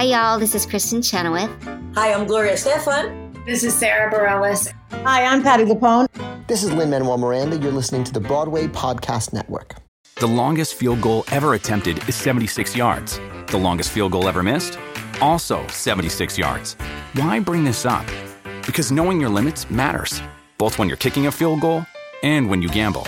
Hi, y'all. This is Kristin Chenoweth. Hi, I'm Gloria Estefan. This is Sara Bareilles. Hi, I'm Patti LuPone. This is Lin Manuel Miranda. You're listening to the Broadway Podcast Network. The longest field goal ever attempted is 76 yards. The longest field goal ever missed? Also 76 yards. Why bring this up? Because knowing your limits matters, both when you're kicking a field goal and when you gamble.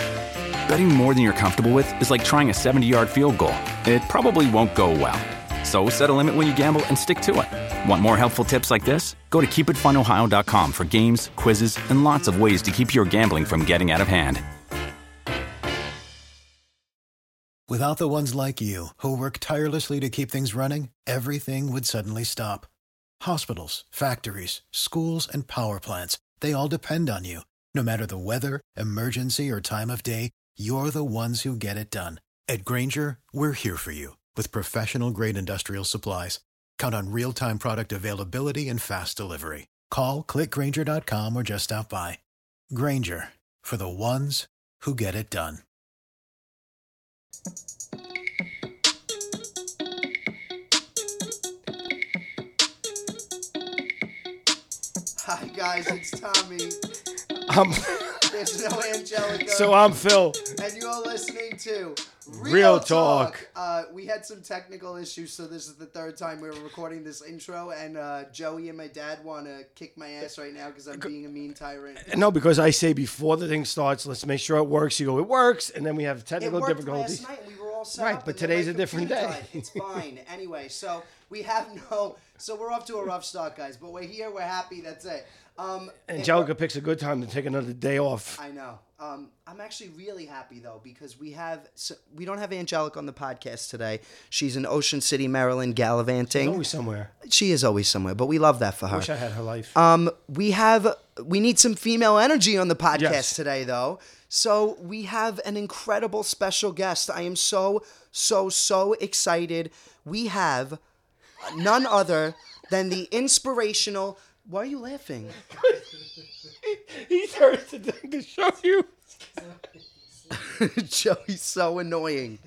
Betting more than you're comfortable with is like trying a 70 yard field goal, it probably won't go well. So set a limit when you gamble and stick to it. Want more helpful tips like this? Go to keepitfunohio.com for games, quizzes, and lots of ways to keep your gambling from getting out of hand. Without the ones like you, who work tirelessly to keep things running, everything would suddenly stop. Hospitals, factories, schools, and power plants, they all depend on you. No matter the weather, emergency, or time of day, you're the ones who get it done. At Grainger, we're here for you with professional grade industrial supplies. Count on real time product availability and fast delivery. Call clickgrainger.com or just stop by. Grainger for the ones who get it done. Hi guys, it's Tommy. Um, There's no Angelica. so I'm Phil. and you're listening to Real Talk. Uh, we had some technical issues, so this is the third time we were recording this intro, and uh, Joey and my dad want to kick my ass right now because I'm being a mean tyrant. No, because I say before the thing starts, let's make sure it works. You go, it works, and then we have It technical worked difficulties. last night. and We were all set Right, up, but and then today's my a different computer day. died. It's fine. anyway, so we have no. So we're off to a rough start, guys. But we're here. We're happy. That's it. Um, Angelica picks a good time to take another day off. I know. Um, I'm actually really happy though because we have so we don't have Angelica on the podcast today. She's in Ocean City, Maryland, gallivanting. Always somewhere. She is always somewhere, but we love that for her. I her. wish I had her life. Um, we have we need some female energy on the podcast Yes. today, though. So we have an incredible special guest. I am so so so excited. We have none other than the inspirational. Why are you laughing? he turns the thing to show you. Joey's so annoying.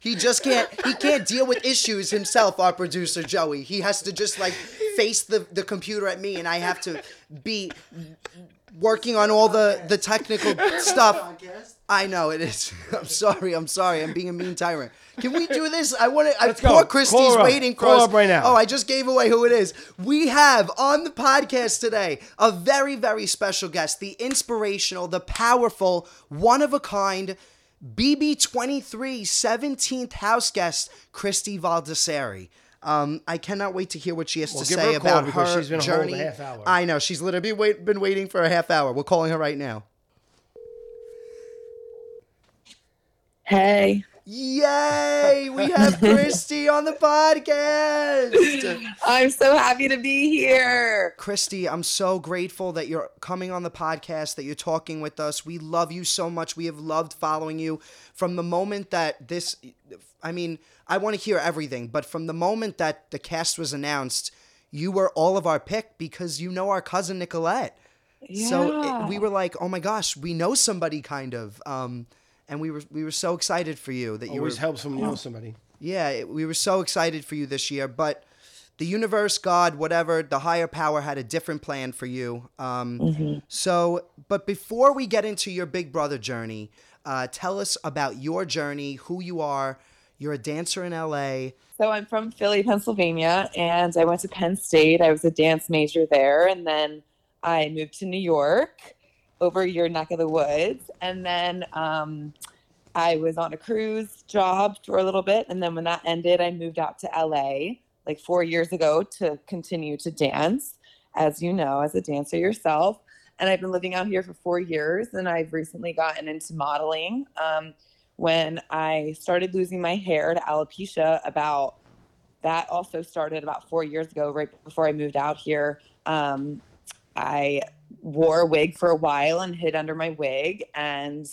He just can't he can't deal with issues himself, our producer Joey. He has to just like face the, the computer at me and I have to be working on all the, the technical stuff. I know it is. I'm sorry, I'm sorry. I'm being a mean tyrant. Can we do this? I want to. Go. Poor Call Christie's waiting for Call us. up right now. Oh, I just gave away who it is. We have on the podcast today a very, very special guest, the inspirational, the powerful, one of a kind, BB23 17th house guest, Christie Valdiserri. Um, I cannot wait to hear what she has Well, to give her say about her she's been on a journey. half hour. I know she's literally wait, been waiting for a half hour. We're calling her right now. Hey, Yay! We have Christie on the podcast. I'm so happy to be here. Christie, I'm so grateful that you're coming on the podcast, that you're talking with us. We love you so much. We have loved following you from the moment that this, I mean, I want to hear everything, but from the moment that the cast was announced, you were all of our pick because you know our cousin Nicolette. Yeah. So it, we were like, oh my gosh, we know somebody kind of. Um, and we were we were so excited for you that you Always were helps when you know somebody. yeah, it- we were so excited for you this year, but the universe, God, whatever, the higher power had a different plan for you. Um, So, but before we get into your Big Brother journey, uh, tell us about your journey, who you are. You're a dancer in LA. So I'm from Philly, Pennsylvania, and I went to Penn State. I was a dance major there, and then I moved to New York over your neck of the woods, and then um, I was on a cruise job for a little bit, and then when that ended, I moved out to LA like four years ago to continue to dance, as you know, as a dancer yourself. And I've been living out here for four years, and I've recently gotten into modeling. Um, when I started losing my hair to alopecia, about that also started about four years ago, right before I moved out here. Um, I wore a wig for a while and hid under my wig and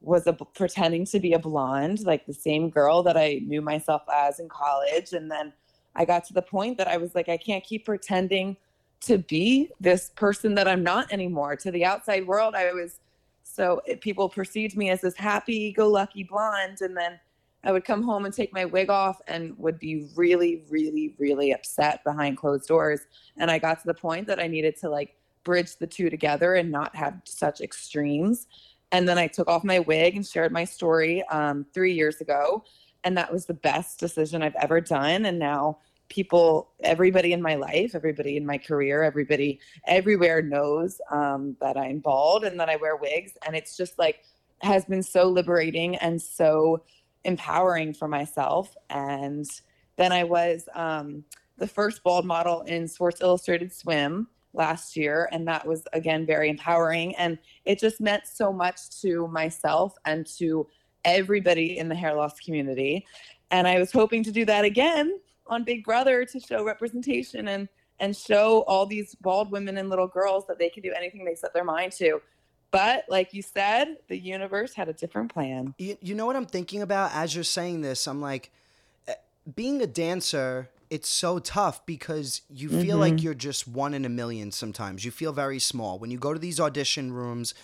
was a, pretending to be a blonde, like the same girl that I knew myself as in college. And then I got to the point that I was like, I can't keep pretending to be this person that I'm not anymore. To the outside world, I was so it, people perceived me as this happy go lucky blonde. And then I would come home and take my wig off and would be really, really, really upset behind closed doors. And I got to the point that I needed to like bridge the two together and not have such extremes. And then I took off my wig and shared my story um, three years ago. And that was the best decision I've ever done. And now people, everybody in my life, everybody in my career, everybody everywhere knows um, that I'm bald and that I wear wigs. And it's just like, has been so liberating and so empowering for myself. And then I was um, the first bald model in Sports Illustrated Swim last year. And that was, again, very empowering. And it just meant so much to myself and to everybody in the hair loss community. And I was hoping to do that again on Big Brother to show representation and and show all these bald women and little girls that they can do anything they set their mind to. But like you said, the universe had a different plan. You, you know what I'm thinking about as you're saying this? I'm like, eh, being a dancer, it's so tough because you feel like Mhm. you're just one in a million sometimes. You feel very small. When you go to these audition rooms,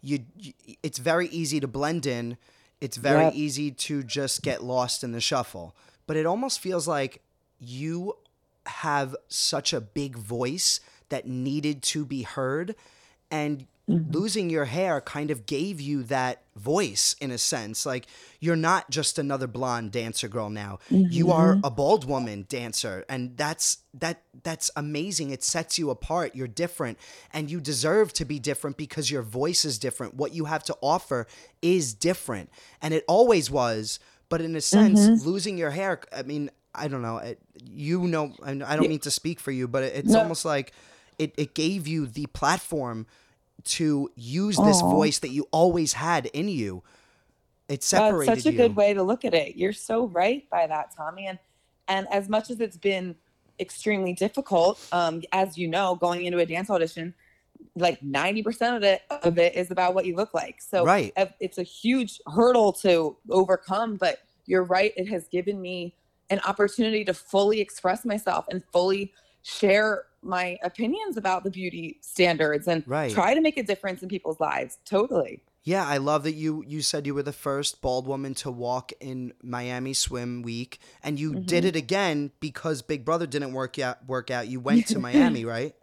you, you it's very easy to blend in. It's very Yep. easy to just get lost in the shuffle. But it almost feels like you have such a big voice that needed to be heard and Mm-hmm. losing your hair kind of gave you that voice in a sense. Like you're not just another blonde dancer girl now. You mm-hmm. are a bald woman dancer and that's that that's amazing. It sets you apart. You're different and you deserve to be different because your voice is different. What you have to offer is different and it always was but in a sense mm-hmm. losing your hair i mean i don't know it, you know i don't mean to speak for you but it, it's No. almost like it, it gave you the platform to use this Aw. voice that you always had in you. It That's separated such a you. good way to look at it. You're so right by that, Tommy. And and as much as it's been extremely difficult, um, as you know, going into a dance audition, like 90% of it of it is about what you look like. So Right. it's a huge hurdle to overcome, but you're right. It has given me an opportunity to fully express myself and fully share my opinions about the beauty standards and Right. try to make a difference in people's lives. Totally. Yeah, I love that you you said you were the first bald woman to walk in Miami Swim Week, and you did Mm-hmm. it again because Big Brother didn't work out. Work out. You went to Miami, right?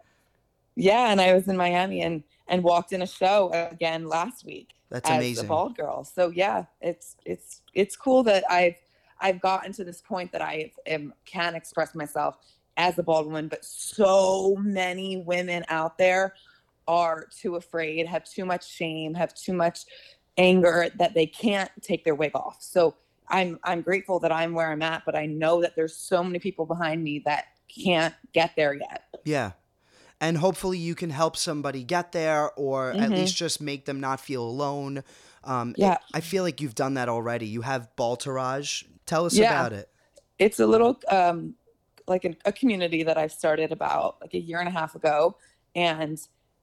Yeah, and I was in Miami and and walked in a show again last week That's as amazing. a bald girl. So yeah, it's it's it's cool that I've I've gotten to this point that I am can express myself as a bald woman, but so many women out there are too afraid, have too much shame, have too much anger that they can't take their wig off. So I'm I'm grateful that I'm where I'm at, but I know that there's so many people behind me that can't get there yet. Yeah. And hopefully you can help somebody get there or at Mhm. least just make them not feel alone. Um, it- Yeah. I feel like you've done that already. You have Baldtourage. Tell us Yeah. about it. it's a little um like a, a community that I've started about like a year and a half ago, and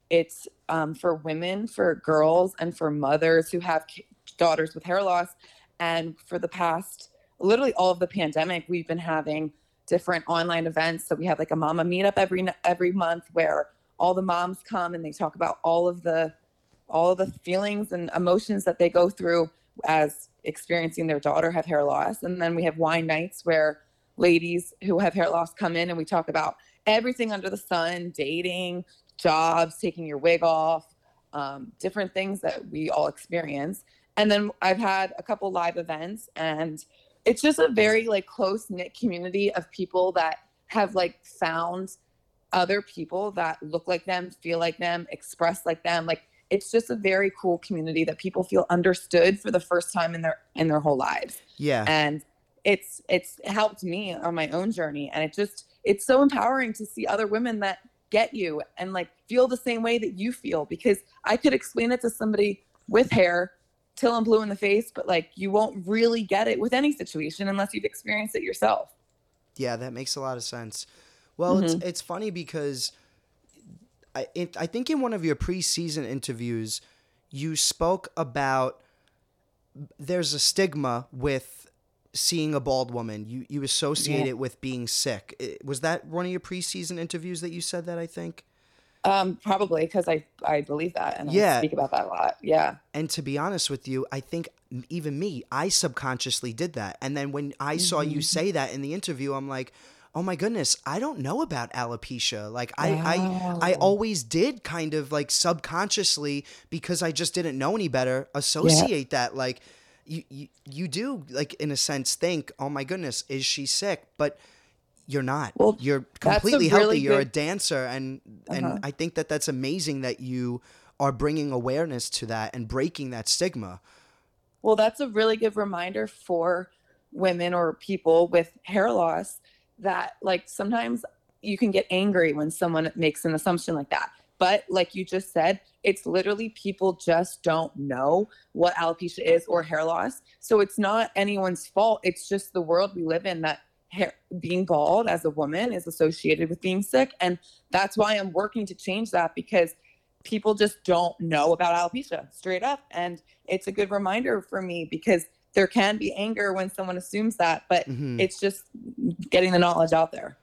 it's um, for women, for girls, and for mothers who have daughters with hair loss. And for the past, literally all of the pandemic, we've been having different online events. So we have like a mama meetup every every month where all the moms come and they talk about all of the all of the feelings and emotions that they go through as experiencing their daughter have hair loss. And then we have wine nights where ladies who have hair loss come in and we talk about everything under the sun, dating, jobs, taking your wig off, um, different things that we all experience. And then I've had a couple live events and it's just a very like close knit community of people that have like found other people that look like them, feel like them, express like them. Like it's just a very cool community that people feel understood for the first time in their in their whole lives. Yeah. And it's it's helped me on my own journey and it just it's so empowering to see other women that get you and like feel the same way that you feel because I could explain it to somebody with hair till I'm blue in the face, but like you won't really get it with any situation unless you've experienced it yourself. Yeah, that makes a lot of sense. Well, it's mm-hmm. it's funny because I it, I think in one of your preseason interviews you spoke about there's a stigma with seeing a bald woman. You you associate Yeah. it with being sick. Was that one of your preseason interviews that you said that? I think. Um, probably because I I believe that and Yeah. I speak about that a lot. Yeah. And to be honest with you, I think even me, I subconsciously did that. And then when I saw you say that in the interview, I'm like, oh my goodness, I don't know about alopecia. Like I, I, I always did kind of like subconsciously because I just didn't know any better. Associate that like you, you, you do like in a sense think, oh my goodness, is she sick? But you're not. Well, you're completely healthy. really You're a dancer, and and Uh-huh. I think that that's amazing that you are bringing awareness to that and breaking that stigma. Well, that's a really good reminder for women or people with hair loss that, like, sometimes you can get angry when someone makes an assumption like that. But, like you just said, it's literally people just don't know what alopecia is or hair loss. So it's not anyone's fault. It's just the world we live in that hair, being bald as a woman is associated with being sick. And that's why I'm working to change that because people just don't know about alopecia straight up. And it's a good reminder for me because there can be anger when someone assumes that, but Mhm. it's just getting the knowledge out there.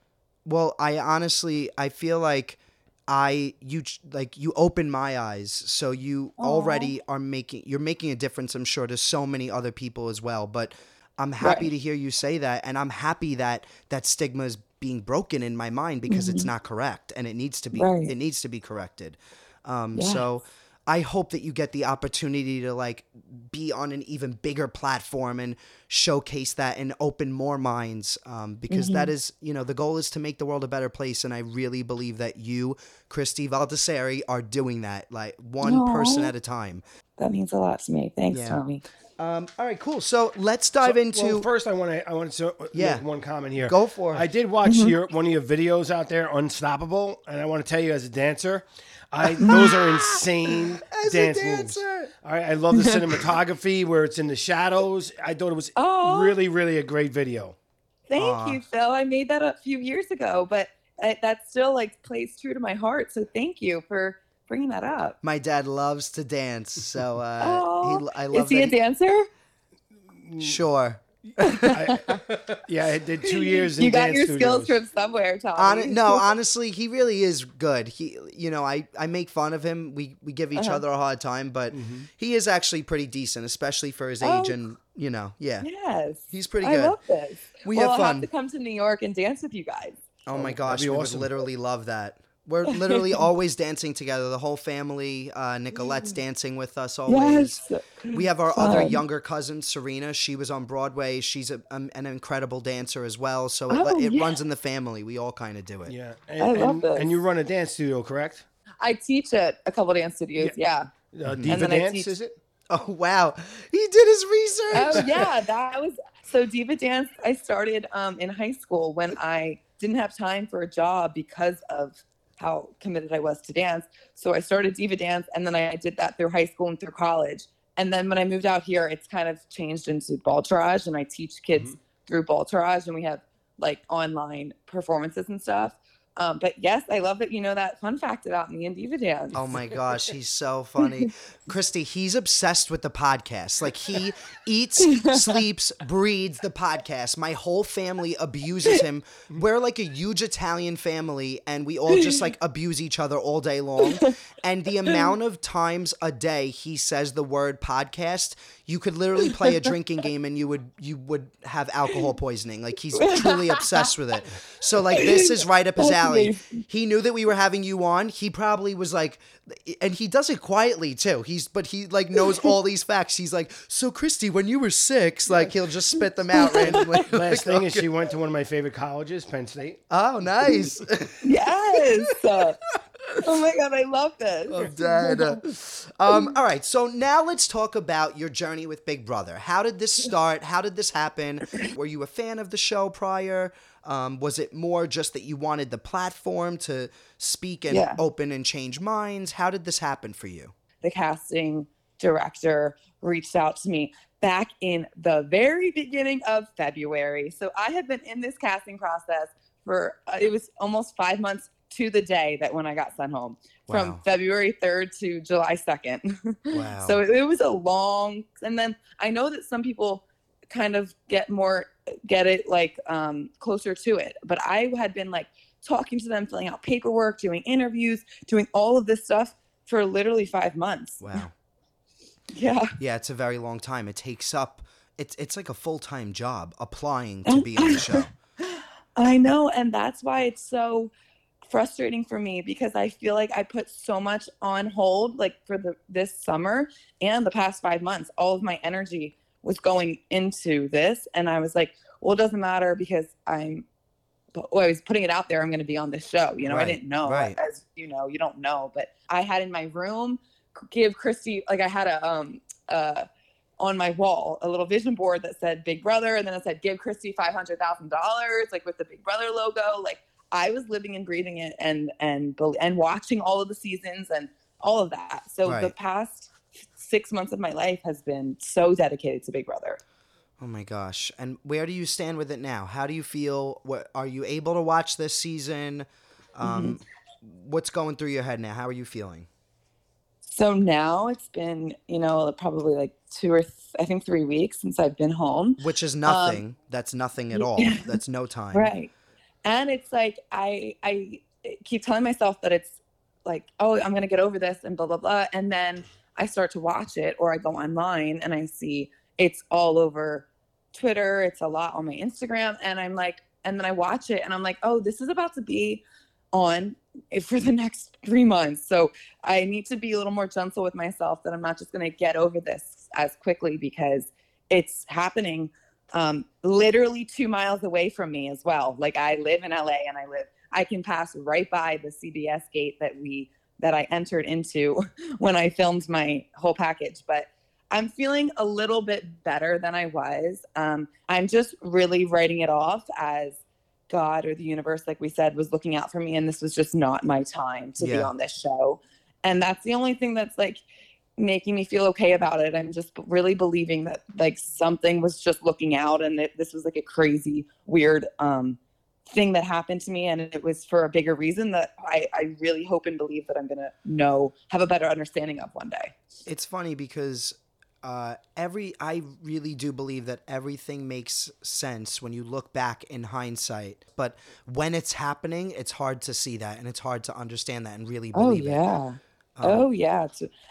Well, I honestly, I feel like I you like you open my eyes, so you already are making you're making a difference. I'm sure to so many other people as well. But I'm happy Right. to hear you say that, and I'm happy that that stigma is being broken in my mind because it's not correct, and it needs to be Mm-hmm. Right. it needs to be corrected. Um, So I hope that you get the opportunity to like be on an even bigger platform and showcase that and open more minds um, because Mm-hmm. that is you know the goal is to make the world a better place and I really believe that you Christie Valdiserri, are doing that like one person at a time. That means a lot to me. Thanks, Yeah. Tommy. Um, all right, cool. So let's dive So- into well, first, I want to I want to Yeah. make one comment here. Go for it. I did watch your one of your videos out there, Unstoppable, and I want to tell you as a dancer, I those are insane As a dance moves. dancer. All right, I love the cinematography where it's in the shadows. I thought it was Aw. really, really a great video. Thank Aw. you, Phil. I made that a few years ago, but uh, that still like plays true to my heart. So thank you for bringing that up. my dad loves to dance, so uh, Aw. he, I love Is he a that. dancer? sure. I, yeah, I did two years in you got dance your studios. skills from somewhere, Tommy. Hon- no, honestly, he really is good. He, you know, I, I make fun of him. We we give each Uh-huh. other a hard time, but he is actually pretty decent, especially for his Oh. age. And you know, yeah. Yes. He's pretty good. I love this. We well, have I'll fun. have to come to New York and dance with you guys. Oh my gosh, we awesome. would literally love that. We're literally always dancing together. The whole family. Uh, Nicolette's dancing with us always. Yes. We have our other younger cousin, Serena. She was on Broadway. She's a, um, an incredible dancer as well. So it, Oh, it yeah. runs in the family. We all kind of do it. Yeah, I and, love and, this. and you run a dance studio, correct? I teach at a couple dance studios. Yeah. Uh, Mm-hmm. Diva then Dance, teach- is it? Oh wow, he did his research. Oh yeah, that was so diva dance. I started um, in high school when I didn't have time for a job because of how committed I was to dance. So I started diva dance, and then I did that through high school and through college. And then when I moved out here, it's kind of changed into Baldtourage, and I teach kids mm-hmm. through Baldtourage, and we have like online performances and stuff. Um, but yes, I love that you know that fun fact about me and diva dance. Oh my gosh, he's so funny. Christie, he's obsessed with the podcast. Like he eats, sleeps, breathes the podcast. My whole family abuses him. We're like a huge Italian family and we all just like abuse each other all day long. And the amount of times a day he says the word podcast, you could literally play a drinking game and you would you would have alcohol poisoning. Like he's truly obsessed with it. So like this is right up his alley. He knew that we were having you on. He probably was like and he does it quietly too. He's but he like knows all these facts. He's like, "So Christie, when you were 6, like he'll just spit them out randomly. Last Like, thing is, she went to one of my favorite colleges, Penn State. Oh, nice. Yes. Oh my god, I love this. I'm dead. Um, all right, so now let's talk about your journey with Big Brother. How did this start? How did this happen? Were you a fan of the show prior? Um, was it more just that you wanted the platform to speak and Yeah. open and change minds? How did this happen for you? the casting director reached out to me back in the very beginning of February. So I had been in this casting process for uh, it was almost 5 months to the day that when I got sent home Wow. from February 3rd to July 2nd. Wow. so it, it was a long and then I know that some people kind of get more get it like um closer to it, but I had been like talking to them, filling out paperwork, doing interviews, doing all of this stuff for literally 5 months. Wow. Yeah. Yeah, it's a very long time. It takes up. It's it's like a full time job applying to be on the show. I know, and that's why it's so frustrating for me because I feel like I put so much on hold like for the this summer and the past 5 months. All of my energy was going into this and I was like, well, it doesn't matter because I'm well, I was putting it out there I'm going to be on this show. You know, Right, I didn't know right. as you know, you don't know, but I had in my room give Christie like I had a um uh on my wall a little vision board that said Big Brother, and then it said give Christie five hundred thousand dollars, like with the Big Brother logo. Like I was living and breathing it, and and and watching all of the seasons and all of that. So the past six months of my life has been so dedicated to Big Brother. Oh my gosh! And where do you stand with it now? How do you feel? What are you able to watch this season? Um, What's going through your head now? How are you feeling? So now it's been you know probably like two or th- I think three weeks since I've been home. Which is nothing. That's nothing at all. That's no time. Right. And it's like I I keep telling myself that it's like, oh, I'm gonna get over this and blah blah blah. And then I start to watch it or I go online and I see it's all over Twitter, it's a lot on my Instagram, and I'm like, and then I watch it and I'm like, oh, this is about to be on for the next three months. So I need to be a little more gentle with myself that I'm not just gonna get over this as quickly because it's happening um, literally two miles away from me as well. Like I live in LA and I live, I can pass right by the CBS gate that we, that I entered into when I filmed my whole package. But I'm feeling a little bit better than I was. Um, I'm just really writing it off as God or the universe, like we said, was looking out for me. And this was just not my time to be on this show. And that's the only thing that's like, making me feel okay about it. I'm just really believing that like something was just looking out and that this was like a crazy, weird um thing that happened to me and it was for a bigger reason that I, I really hope and believe that I'm gonna know have a better understanding of one day. It's funny because uh, every I really do believe that everything makes sense when you look back in hindsight. But when it's happening, it's hard to see that and it's hard to understand that and really Oh believe it. Yeah. Um, oh yeah.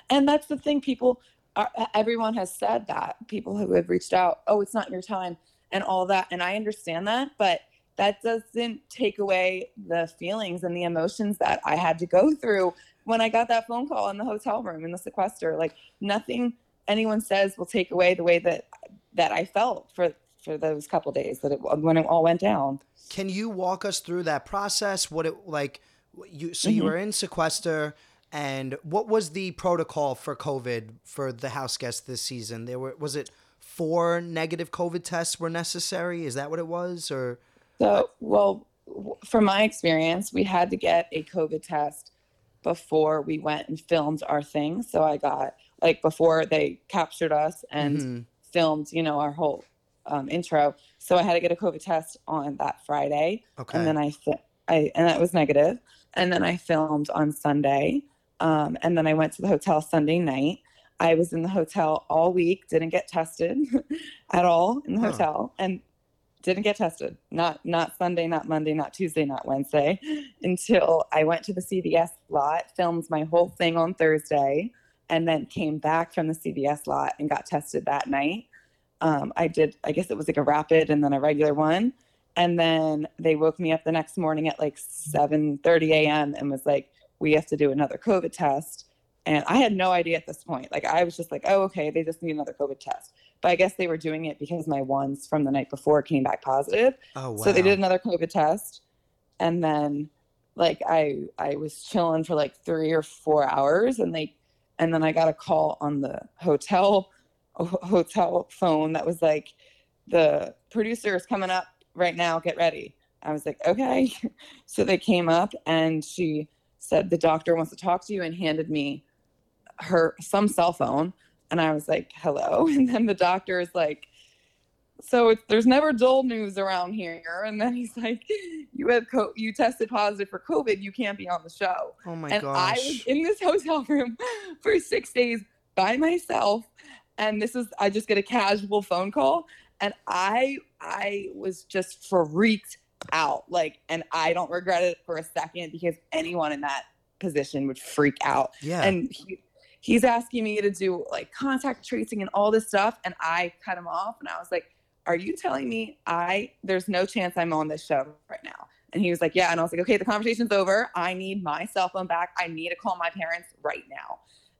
And that's the thing. People are, e, everyone has said that. People who have reached out, oh, it's not your time and all that. And I understand that, but that doesn't take away the feelings and the emotions that I had to go through when I got that phone call in the hotel room in the sequester. Like nothing anyone says will take away the way that that I felt for for those couple days that it when it all went down. Can you walk us through that process? What it like? You so you Mhm. were in sequester, and what was the protocol for COVID for the house guests this season? There were was it four negative COVID tests were necessary? Is that what it was, or So, well, from my experience, we had to get a COVID test before we went and filmed our thing. So I got like before they captured us and Mhm. filmed, you know, our whole um, intro. So I had to get a COVID test on that Friday, okay? and then I, I and that was negative. And then I filmed on Sunday, um, and then I went to the hotel Sunday night. I was in the hotel all week, didn't get tested at all in the Huh. hotel, and didn't get tested. Not not Sunday, not Monday, not Tuesday, not Wednesday, until I went to the CBS lot, filmed my whole thing on Thursday, and then came back from the CBS lot and got tested that night. Um, I did, I guess it was like a rapid and then a regular one. And then they woke me up the next morning at like 7:30 a.m. and was like, "We have to do another COVID test." And I had no idea at this point. Like I was just like, "Oh, okay, they just need another COVID test." But I guess they were doing it because my ones from the night before came back positive. oh wow! So they did another COVID test, and then like I I was chilling for like three or four hours, and they and then I got a call on the hotel hotel phone that was like the producer is coming up right now. Get ready. I was like, okay. So they came up, and she said the doctor wants to talk to you, and handed me her some cell phone, and I was like, hello. And then the doctor is like so it's, there's never dull news around here. And then he's like, you have co- you tested positive for COVID. You can't be on the show. oh my and I was in this hotel room for six days by myself. And this is, I just get a casual phone call. And I, I was just freaked out. Like, and I don't regret it for a second because anyone in that position would freak out yeah, and he, he's asking me to do like contact tracing and all this stuff. And I cut him off and I was like, Are you telling me I, there's no chance I'm on this show right now? And he was like, Yeah. And I was like, Okay, the conversation's over. I need my cell phone back. I need to call my parents right now.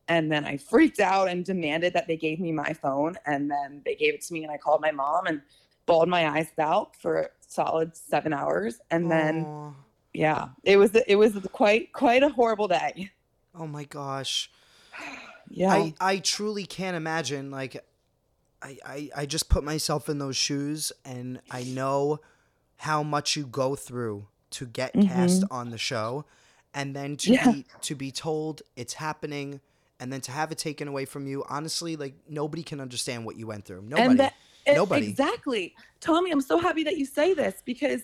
And then I freaked out and demanded that they gave me my phone. And then they gave it to me and I called my mom and bawled my eyes out for a solid seven hours. And then, yeah, it was, it was quite, quite a horrible day. oh my gosh. Yeah. I, I truly can't imagine like I, I I just put myself in those shoes and I know how much you go through to get cast on the show and then to Mm-hmm. Yeah. be to be told it's happening and then to have it taken away from you honestly like nobody can understand what you went through nobody And that, e- Nobody. Exactly. Tommy, I'm so happy that you say this because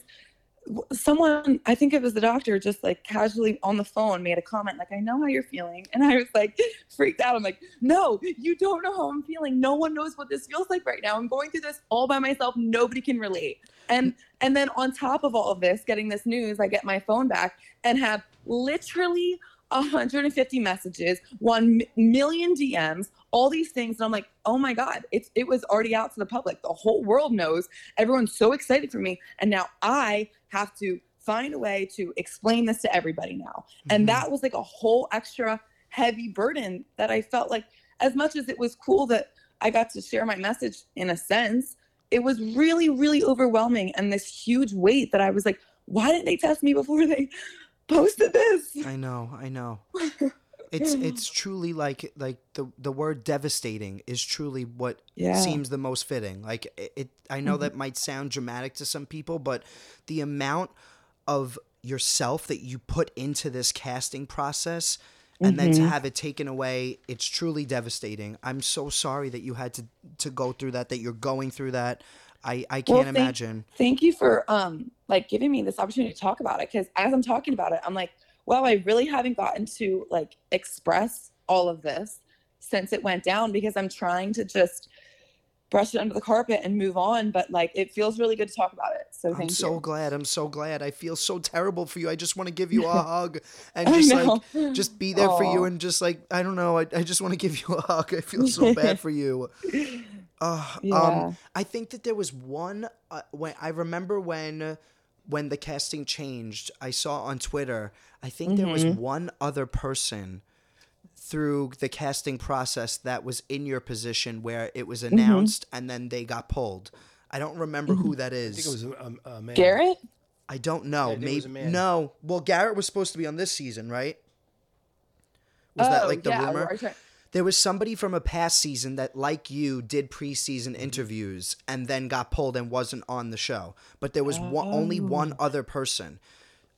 someone, I think it was the doctor, just like casually on the phone made a comment, like, I know how you're feeling. And I was like, freaked out. I'm like, no, you don't know how I'm feeling. No one knows what this feels like right now. I'm going through this all by myself. Nobody can relate. And and then on top of all of this, getting this news, I get my phone back and have literally 150 messages, million DMs, all these things. And I'm like, oh my God, it's it was already out to the public. The whole world knows. Everyone's so excited for me. And now I have to find a way to explain this to everybody now. And mm-hmm. that was like a whole extra heavy burden that I felt like, as much as it was cool that I got to share my message in a sense, it was really, really overwhelming and this huge weight that I was like, why didn't they test me before they posted this? I know, I know. It's it's truly like like the the word devastating is truly what Yeah. seems the most fitting. Like it, it I know mm-hmm. that might sound dramatic to some people, but the amount of yourself that you put into this casting process and then to mm-hmm. have it taken away, it's truly devastating. I'm so sorry that you had to to go through that that you're going through that. I I can't thank- imagine. Thank you for um like giving me this opportunity to talk about it because as I'm talking about it, I'm like, wow, I really haven't gotten to like express all of this since it went down because I'm trying to just brush it under the carpet and move on. But like it feels really good to talk about it. So thank you. I'm so you. glad. I'm so glad. I feel so terrible for you. I just want to give you a hug and just like just be there for you and just like I don't know. I, I just want to give you a hug. I feel so bad for you. Uh, Yeah. um, I think that there was one uh, when I remember when when the casting changed. I saw on Twitter. I think there was Mm-hmm. one other person through the casting process that was in your position where it was Mm-hmm. announced and then they got pulled. I don't remember who that is. I think it was a, a, a man. Garrett? I don't know. I Maybe was a man. no. Well, Garrett was supposed to be on this season, right? Was that Oh, like the yeah, rumor? There was somebody from a past season that, like you, did preseason Mm-hmm. interviews and then got pulled and wasn't on the show. But there was one, only one other person.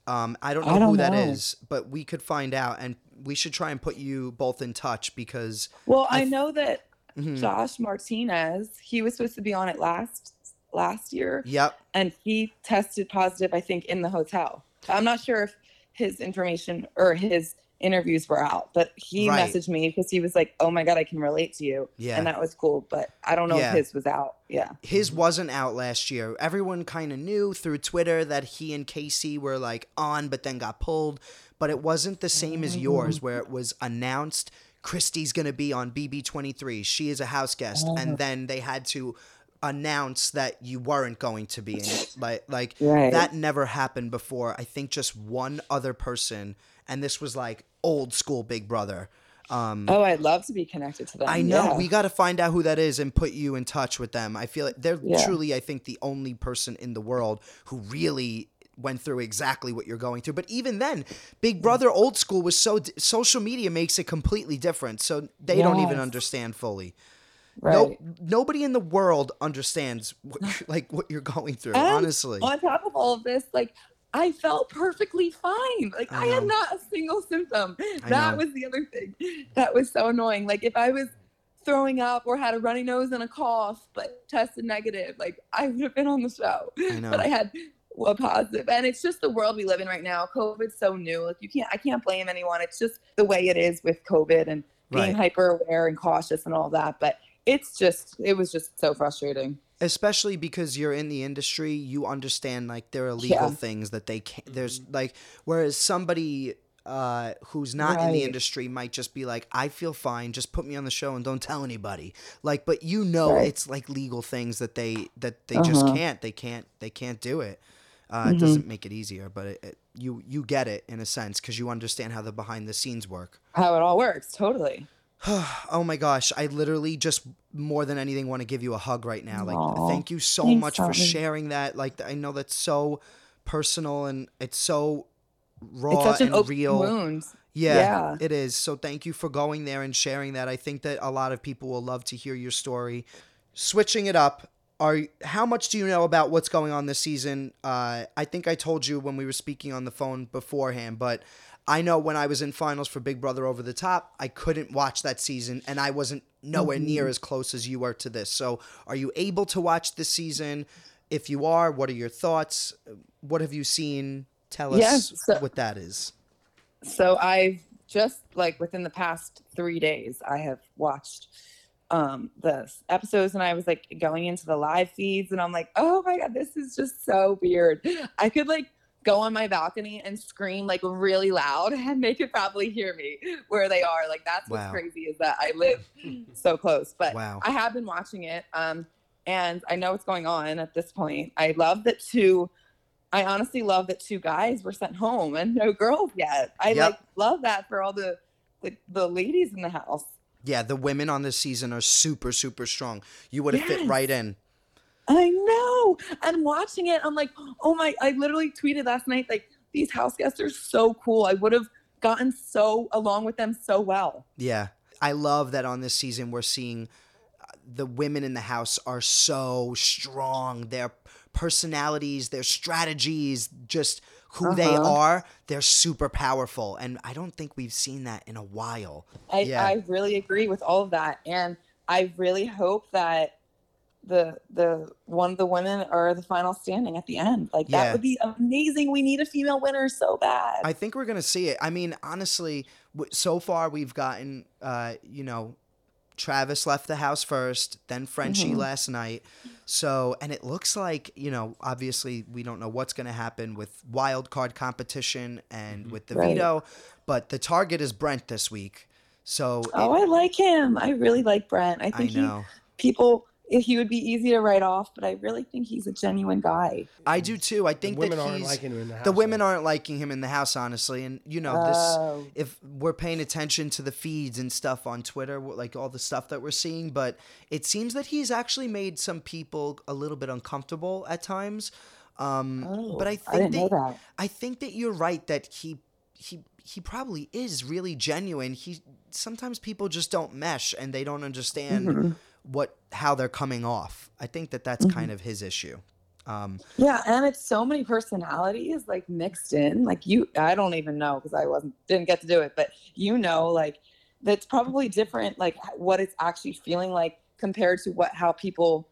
Um, I don't know Oh. I don't who that know. is, but we could find out, and we should try and put you both in touch because Well, I, th- know that Mhm. Josh Martinez, he was supposed to be on it last last year. Yep. and he tested positive i think in the hotel i'm not sure if his information or his interviews were out but he Right. messaged me because he was like oh my god i can relate to you Yeah. and that was cool but i don't know Yeah. if his was out yeah his wasn't out last year. Everyone kind of knew through Twitter that he and Casey were like on, but then got pulled. But it wasn't the same as yours, where it was announced Christie's going to be on BB23. She is a house guest. And oh. then they had to announce that you weren't going to be. And like, like Right. that never happened before. I think just one other person. And this was like old school Big Brother. Um, oh i'd love to be connected to them I know. yeah. We got to find out who that is and put you in touch with them. I feel like they're Yeah. truly, I think, the only person in the world who really went through exactly what you're going through. But even then, Big Brother old school was so social media makes it completely different. So they don't even understand fully. right No, nobody in the world understands what, like what you're going through. And honestly, on top of all of this like I felt perfectly fine. Like I I, had not a single symptom. I That know. was the other thing. That was so annoying. Like if I was throwing up or had a runny nose and a cough, but tested negative, like I would have been on the show. I know. But I had a positive. And it's just the world we live in right now. COVID's so new. Like you can't I can't blame anyone. It's just the way it is with COVID and being Right. hyper aware and cautious and all that. But it's just it was just so frustrating. Especially because you're in the industry you understand like there are legal Yeah. things that they can't there's like whereas somebody uh, who's not in the industry might just be like, I feel fine, just put me on the show and don't tell anybody. Like, but you know, Right. it's like legal things that they that they just Uh-huh. can't. They can't. They can't do it. Uh, Mm-hmm. It doesn't make it easier, but it, it, you you get it in a sense because you understand how the behind the scenes work. How it all works, totally. Oh my gosh, I literally just more than anything want to give you a hug right now. Like Aw. thank you so Thanks, much for sharing that. Like I know that's so personal and it's so raw it's and open real. wound. Yeah, Yeah. it is. So thank you for going there and sharing that. I think that a lot of people will love to hear your story. Switching it up, are how much do you know about what's going on this season? Uh, I think I told you when we were speaking on the phone beforehand, but I know when I was in finals for Big Brother Over the Top, I couldn't watch that season, and I wasn't nowhere Mm-hmm. near as close as you are to this. So, are you able to watch this season? If you are, what are your thoughts? What have you seen? Tell us Yeah, so- what that is. So I've just like within the past three days, I have watched um the episodes and I was like going into the live feeds and I'm like, oh my god, this is just so weird. I could like go on my balcony and scream like really loud and they could probably hear me where they are. Like that's what's Wow. crazy is that I live so close. But Wow. I have been watching it. Um and I know what's going on at this point. I love that two I honestly love that two guys were sent home and no girls yet. I Yep. like love that for all the, the the ladies in the house. Yeah, the women on this season are super, super strong. You would have fit right in. I know. And watching it, I'm like, oh my! I literally tweeted last night like these house guests are so cool. I would have gotten so along with them so well. Yeah. I love that on this season we're seeing uh, the women in the house are so strong. Their personalities, their strategies, just who they Uh-huh. are, they're super powerful. And I don't think we've seen that in a while. I, Yeah. I really agree with all of that, and I really hope that the the one of the women are the final standing at the end. Like Yeah. that would be amazing. We need a female winner so bad. I think we're gonna see it. I mean, honestly, so far we've gotten, uh, you know, Travis left the house first, then Frenchie Mhm. last night. So, and it looks like, you know, obviously we don't know what's going to happen with wild card competition and with the Right. veto, but the target is Brent this week. So, oh, it- I like him. I really like Brent. I I think he know. people he would be easy to write off, but I really think he's a genuine guy. I do too. I think women that aren't he's liking him in the house. the women aren't liking him in the house, honestly. And you know, this Oh. if we're paying attention to the feeds and stuff on Twitter, like all the stuff that we're seeing, but it seems that he's actually made some people a little bit uncomfortable at times. Um, Oh, but I I think didn't know that. I think that you're right that he he he probably is really genuine. He sometimes people just don't mesh and they don't understand Mm-hmm. What how they're coming off. I think that that's kind of his issue. Um, Yeah, and it's so many personalities like mixed in. Like you, I don't even know because I wasn't didn't get to do it, but you know, like that's probably different. Like what it's actually feeling like compared to what how people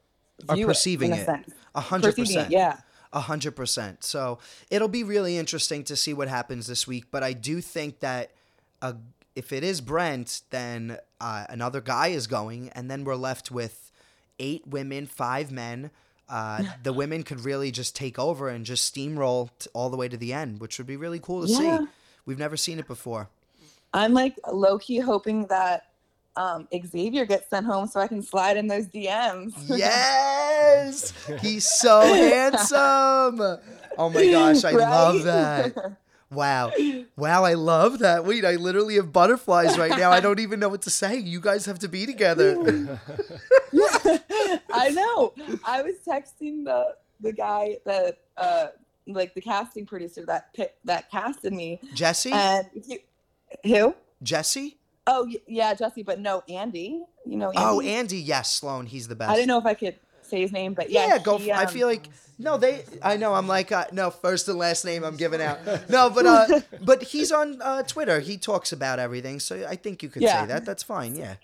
Are perceiving it, a a hundred percent. yeah. A hundred percent. So it'll be really interesting to see what happens this week. But I do think that uh, if it is Brent, then uh, another guy is going, and then we're left with eight women, five men. Uh, the women could really just take over and just steamroll t- all the way to the end, which would be really cool to Yeah. see. We've never seen it before. I'm like low key hoping that um, Xavier gets sent home so I can slide in those DMs. Yes, he's so handsome. Oh my gosh, I love that. Wow. Wow, I love that. Wait, I literally have butterflies right now. I don't even know what to say. You guys have to be together. I know. I was texting the the guy that uh like the casting producer that that casted me Jesse? and he, who? Jesse? Oh yeah, Jesse, but no, Andy. You know Andy. Oh, Andy. Yes, Sloan. He's the best. I didn't know if I could say his name, but yeah, Yeah, go. he, f I I um, feel like no, they. I know. I'm like uh, no first and last name. I'm giving out. No, but uh, but he's on uh, Twitter. He talks about everything, so I think you could say that. That's fine. Yeah.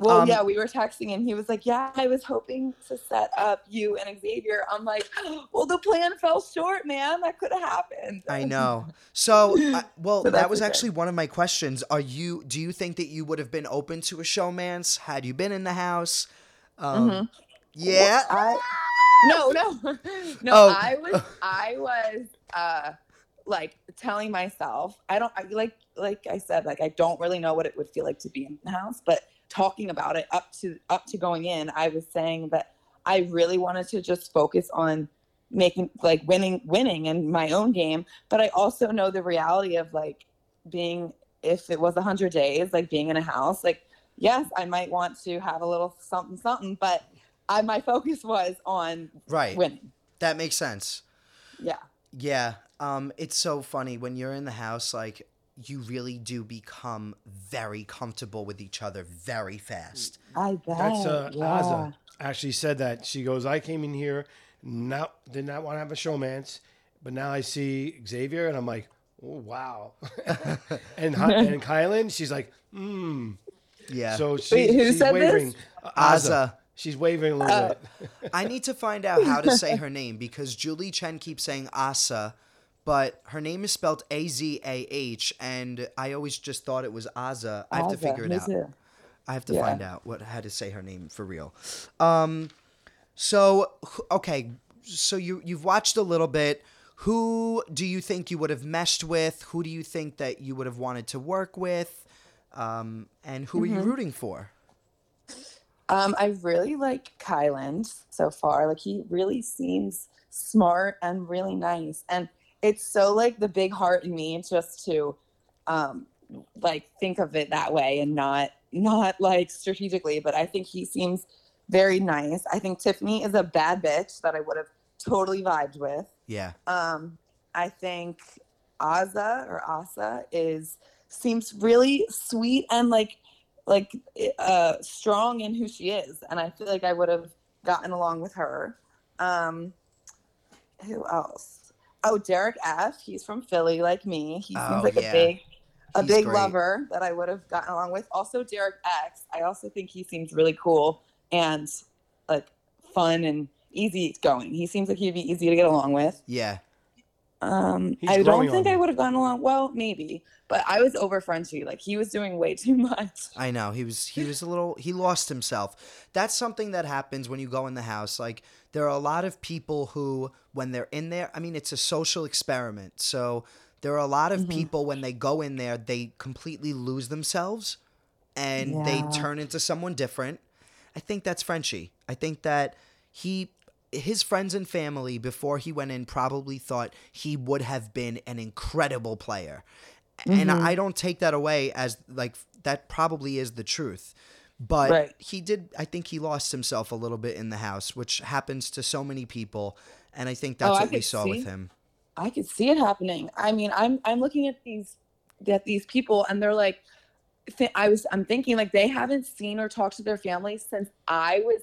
Well, um, yeah, we were texting and he was like, "Yeah, I was hoping to set up you and Xavier." I'm like, "Well, the plan fell short, man. That could have happened." I know. So, uh, well, So that was actually one of my questions. Are you? Do you think that you would have been open to a showmance had you been in the house? Um, Mhm. Yeah. I no, no, no. Oh. I was, I was, uh, like telling myself I don't I, like like I said like I don't really know what it would feel like to be in the house, but talking about it up to up to going in, I was saying that I really wanted to just focus on making like winning winning in my own game, but I also know the reality of like being if it was 100 days like being in a house like yes, I might want to have a little something something, but I my focus was on Right. winning. That makes sense. Yeah. Yeah. Um, it's so funny when you're in the house, like you really do become very comfortable with each other very fast. I bet. That's uh, yeah. Aza actually said that. She goes, I came in here, not did not want to have a showmance, but now I see Xavier, and I'm like, oh wow. and Hi- and Kyland, she's like, hmm. Yeah. So she, Wait, who she's said this? wavering. Aza. She's wavering a little Oh. bit. I need to find out how to say her name because Julie Chen keeps saying Asa, but her name is spelled A Z A H, and I always just thought it was Aza. I have to figure it me out. too. I have to Yeah. find out what how to say her name for real. Um, so okay, so you you've watched a little bit. Who do you think you would have meshed with? Who do you think that you would have wanted to work with? Um, and who are you Mm-hmm. rooting for? Um, I really like Kyland so far. Like he really seems smart and really nice. And it's so like the big heart in me just to um like think of it that way and not not like strategically, but I think he seems very nice. I think Tiffany is a bad bitch that I would have totally vibed with. Yeah, Um, I think Aza or Asa is seems really sweet and like like uh strong in who she is, and I feel like I would have gotten along with her. Um, who else? Oh, Derek F. He's from Philly, like me. He Oh, seems like yeah. a big a He's big great. lover that I would have gotten along with. Also, Derek X. I also think he seems really cool and like fun and easy going. He seems like he'd be easy to get along with. yeah. Um, He's I don't think on I you. would have gone along. Well, maybe, but I was over Frenchie. Like he was doing way too much. I know he was he was a little he lost himself. That's something that happens when you go in the house. Like there are a lot of people who when they're in there, I mean it's a social experiment. So there are a lot of people when they go in there, they completely lose themselves and they Yeah. turn into someone different. I think that's Frenchie. I think that he his friends and family before he went in probably thought he would have been an incredible player. And mm-hmm. I don't take that away as like that probably is the truth. But Right. he did I think he lost himself a little bit in the house, which happens to so many people. And I think that's Oh, what we saw with him. I could see it happening. I mean, I'm I'm looking at these at these people, and they're like, th- I was I'm thinking like they haven't seen or talked to their families since I was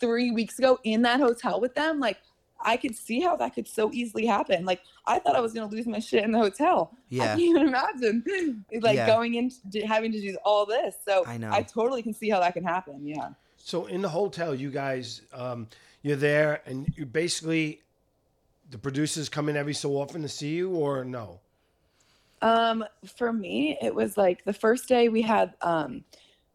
three weeks ago in that hotel with them. Like I could see how that could so easily happen. Like I thought I was gonna lose my shit in the hotel. I Yeah. can't even imagine like Yeah. going in having to do all this. So I know. I totally can see how that can happen. Yeah. So in the hotel, you guys, um, you're there, and you basically, the producers come in every so often to see you, or no? Um, for me, it was like the first day we had um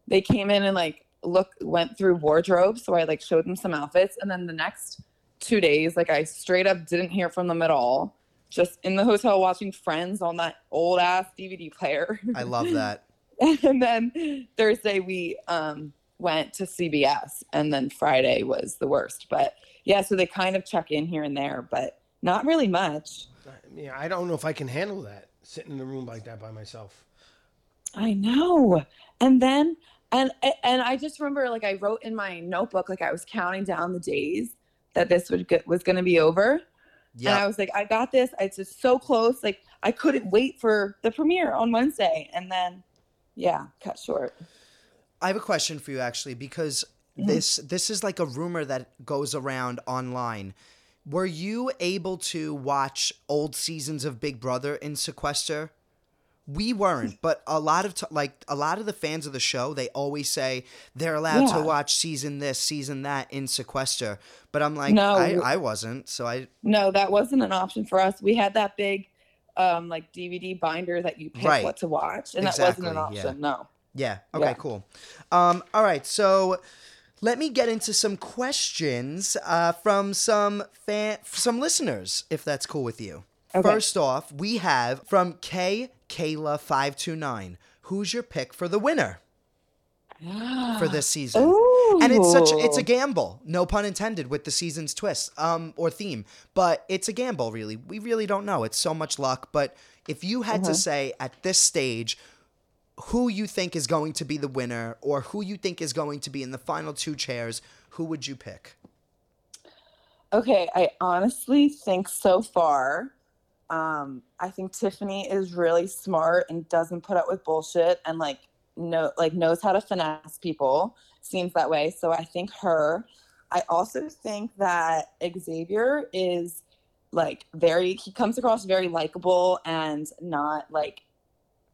they came in and like look went through wardrobe, so I like showed them some outfits, and then the next two days, like I straight up didn't hear from them at all. Just in the hotel watching Friends on that old ass DVD player. I love that. and then Thursday we um went to CBS, and then Friday was the worst. But yeah, so they kind of check in here and there, but not really much. Yeah, I don't know if I can handle that sitting in a room like that by myself. I know. And then and and I just remember like I wrote in my notebook like I was counting down the days that this would get, was going to be over. And I was like I got this. It's just so close. Like I couldn't wait for the premiere on Wednesday and then yeah, cut short. I have a question for you actually because Mm-hmm. this this is like a rumor that goes around online. Were you able to watch old seasons of Big Brother in sequester? We weren't, but a lot of t- like a lot of the fans of the show, they always say they're allowed Yeah. to watch season this, season that in sequester. But I'm like, No. I, I wasn't, so I No, that wasn't an option for us. We had that big um like DVD binder that you pick Right. what to watch and that wasn't an Exactly, yeah. No. Yeah. Okay. Yeah. Cool. Um, all right. So let me get into some questions uh, from some fan, some listeners, if that's cool with you. Okay. First off, we have from K Kayla five two nine. Who's your pick for the winner for this season? And it's such it's a gamble, no pun intended, with the season's twist um or theme. But it's a gamble, really. We really don't know. It's so much luck. But if you had Uh-huh. to say at this stage who you think is going to be the winner or who you think is going to be in the final two chairs, who would you pick? Okay, I honestly think so far, um, I think Tiffany is really smart and doesn't put up with bullshit and like know like knows how to finesse people. Seems that way. So I think her. I also think that Xavier is like very he comes across very likable and not like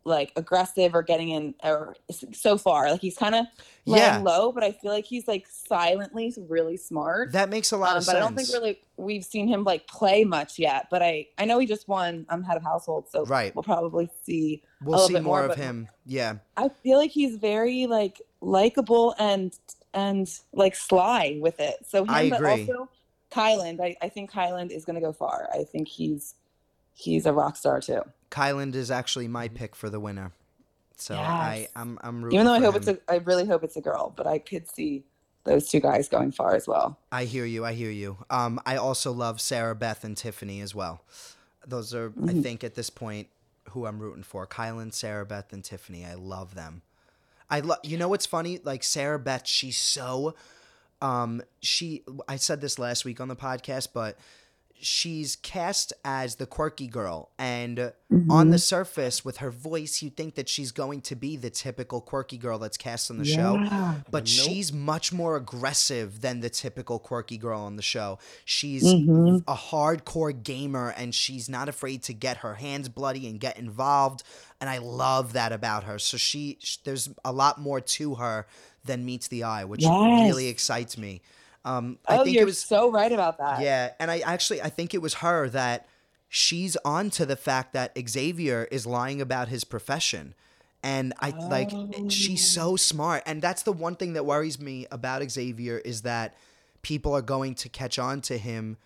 like aggressive or getting in or so far like he's kind of Yeah. low but i feel like he's like silently really smart That makes a lot um, of but sense. I don't think really we've seen him like play much yet. But I I know he just won um head of household, so Right. we'll probably see. We'll see bit more more, of him. Yeah. I feel like he's very like likable and and like sly with it. So him, I but agree. also Kyland. I, I think Kyland is gonna go far. I think he's he's a rock star too. Kyland is actually my pick for the winner. So I, Yes. I'm I'm rooting Even though I hope him. it's a I really hope it's a girl, but I could see those two guys going far as well. I hear you. I hear you. Um, I also love Sarah Beth and Tiffany as well. Those are, I Mhm. think, at this point, who I'm rooting for. Kyland, Sarah Beth, and Tiffany. I love them. I love. You know what's funny? Like Sarah Beth, she's so. Um, she. I said this last week on the podcast, but she's cast as the quirky girl, and on Mm-hmm. the surface, with her voice, you think that she's going to be the typical quirky girl that's cast on the show Yeah. but she's much more aggressive than the typical quirky girl on the show. She's Mhm. a hardcore gamer and she's not afraid to get her hands bloody and get involved. And I love that about her. So she, sh- there's a lot more to her than meets the eye, which really excites me. Um, I Oh, think you're it was so right about that. yeah, and I actually I think it was her that she's on to the fact that Xavier is lying about his profession. And I like she's so smart. And that's the one thing that worries me about Xavier is that people are going to catch on to him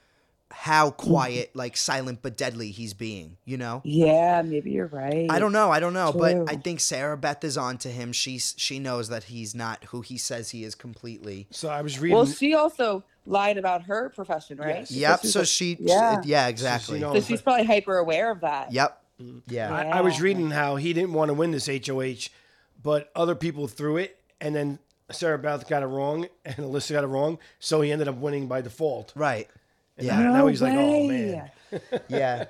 how mm-hmm. quiet, like silent but deadly he's being, you know? Yeah, maybe you're right. I don't know, I don't know, but I think Sarah Beth is on to him. She's she knows that he's not who he says he is completely. So I was reading. Well, she also lied about her profession, right? Yes. Yep, she's so a- she yeah. yeah, exactly. knows. So she's probably hyper aware of that. Yep. Mm-hmm. Yeah. I, I was reading how he didn't want to win this HOH, but other people threw it, and then Sarah Beth got it wrong, and Alyssa got it wrong, so he ended up winning by default. Right. And Yeah. now, now No he's like, oh way. man. Yeah.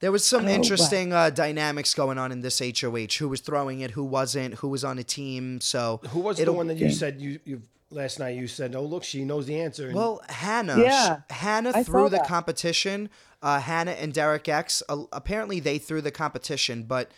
There was some wow. interesting uh, dynamics going on in this HOH. Who was throwing it? Who wasn't? Who was on a team? So Who was the it'll- one that you said you, you last night? You said, oh look, she knows the answer. and- Well, Hannah. Yeah, sh- Hannah I threw the that. competition. Uh, Hannah and Derek X. Uh, apparently, they threw the competition, but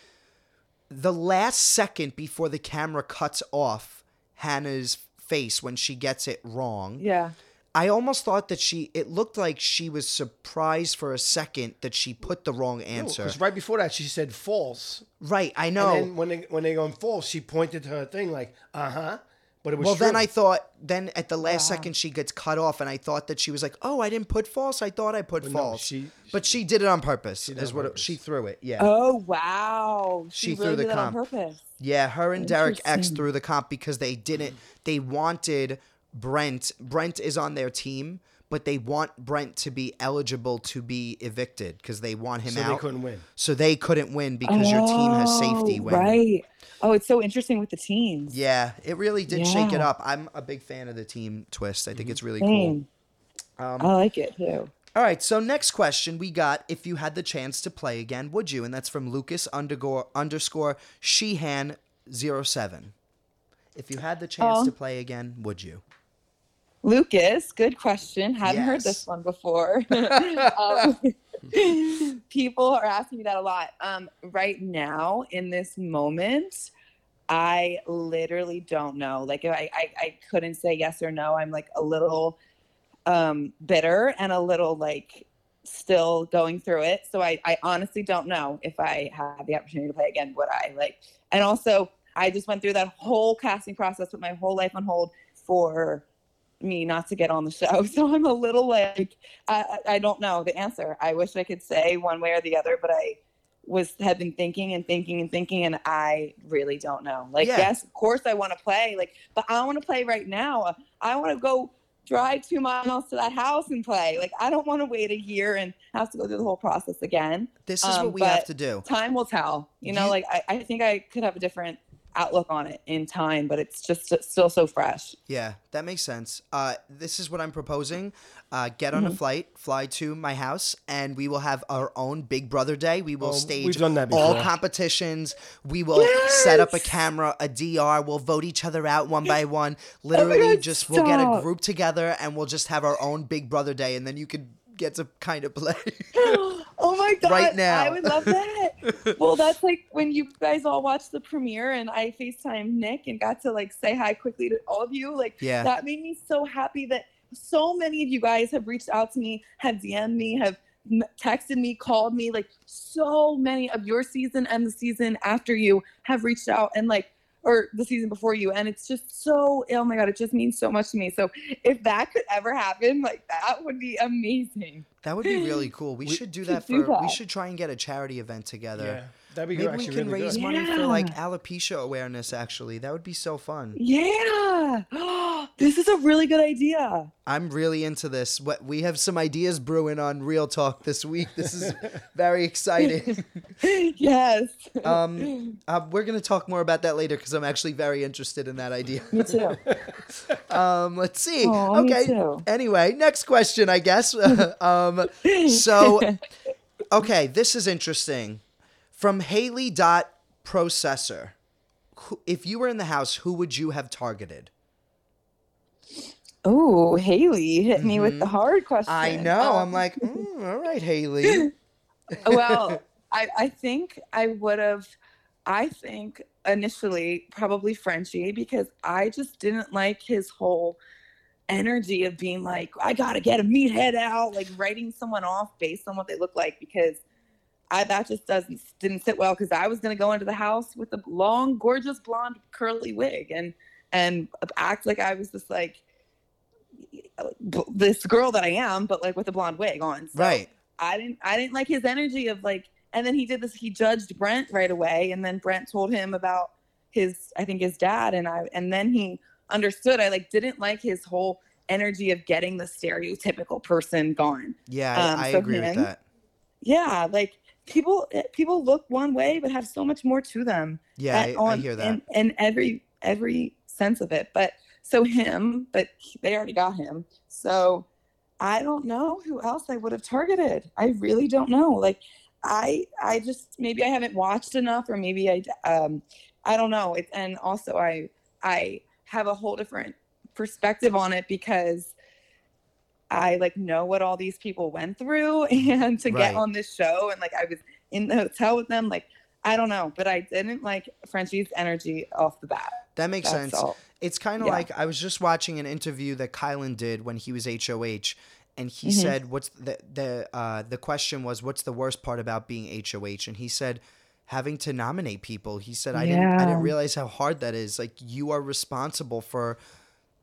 the last second before the camera cuts off Hannah's face when she gets it wrong. Yeah. I almost thought that she. It looked like she was surprised for a second that she put the wrong answer. because right before that she said false. right, I know. And then when they when they go false, she pointed to her thing like, uh huh. But it was Well, then. I thought, then at the last second she gets cut off, and I thought that she was like, "Oh, I didn't put false. I thought I put But no, false." she- but she did it on purpose. did it is on what it- purpose. she threw it. Yeah, Oh wow. She She, threw really the did that on comp. purpose. yeah. Her and Derek X Interesting. threw the comp because they didn't. They wanted Brent. Brent is on their team, but they want Brent to be eligible to be evicted because they want him so out. they couldn't win. So they couldn't win because your team has safety Oh, win. Right. Oh, it's so interesting with the teams. Yeah, it really did shake it up. I'm a big fan of the team twist. I think it's really Same. cool. Um, I like it too. All right, so next question we got: If you had the chance to play again, would you? And that's from Lucas underscore underscore Sheehan 07. If you had the chance Oh. to play again, would you? Lucas, good question. Hadn't heard this one before. um, people are asking me that a lot. Um, right now, in this moment, I literally don't know. Like, if I, I, I couldn't say yes or no. I'm like a little um, bitter and a little like still going through it. So I, I honestly don't know if I had the opportunity to play again, would I like? And also, I just went through that whole casting process, put my whole life on hold for me not to get on the show. So I'm a little like I I don't know the answer. I wish I could say one way or the other, but I was have been thinking and thinking and thinking and I really don't know. Like Yeah. yes, of course I want to play, like but I want to play right now. I want to go drive 2 miles to that house and play. Like I don't want to wait a year and have to go through the whole process again. This is Um, what we have to do. Time will tell. You know, You- like I, I think I could have a different outlook on it in time, but it's just still so fresh. Yeah, that makes sense. Uh, this is what I'm proposing. Uh, get on Mm-hmm. a flight, fly to my house, and we will have our own Big Brother Day. We will Oh, stage we've done that all competitions. We will set up a camera, a DR. We'll vote each other out one by one. Literally, God, just we'll get a group together and we'll just have our own Big Brother Day, and then you could get to kind of play. oh my god! Right now. I would love that. well, that's like when you guys all watched the premiere and I FaceTime Nick and got to like say hi quickly to all of you. Like Yeah. that made me so happy that so many of you guys have reached out to me, have DM'd me, have texted me, called me. Like so many of your season and the season after you have reached out and like or the season before you and it's just so oh my god it just means so much to me so if that could ever happen like that would be amazing that would be really cool. We, should do that for. do We should try and get a charity event together. Yeah, that'd be Maybe actually we can really raise good. money for like alopecia awareness. Actually, that would be so fun. Yeah. this is a really good idea. I'm really into this. What we have some ideas brewing on Real Talk this week. This is very exciting. yes. Um, uh, we're gonna talk more about that later because I'm actually very interested in that idea. me too. Um, let's see. Aw, me okay. too. Anyway, next question, I guess. um, so, okay, this is interesting. From Haley dot processor, who, if you were in the house, who would you have targeted? Oh, Haley hit me with the hard question. Mm-hmm. I know. I'm Um, like, mm, all right, Haley. well, I, I think I would have, I think initially probably Frenchie because I just didn't like his whole energy of being like, I gotta get a meathead out, like writing someone off based on what they look like because I that just doesn't didn't sit well because I was gonna go into the house with a long, gorgeous blonde curly wig and and act like I was just like this girl that I am, but like with a blonde wig on. So right. I didn't I didn't like his energy of like and then he did this he judged Brent right away and then Brent told him about his I think his dad and I and then he understood I like didn't like his whole energy of getting the stereotypical person gone. Yeah, I, Um, I so agree with that. Yeah, like people eh, people look one way but have so much more to them. Yeah, at- I, I hear that. In, in every every sense of it. But so him, but they already got him. So I don't know who else I would have targeted. I really don't know. Like I I just maybe I haven't watched enough or maybe I um I don't know. It, and also I I have a whole different perspective on it because I like know what all these people went through and to Right. get on this show and like I was in the hotel with them like I don't know, but I didn't like Frenchie's energy off the bat. That makes That's sense. all. It's kind of Yeah. like I was just watching an interview that Kyland did when he was HOH, and he Mm-hmm. said, "What's the the uh, the question was what's the worst part about being HOH?" And he said, "Having to nominate people." He said, "I didn't I didn't realize how hard that is. Like you are responsible for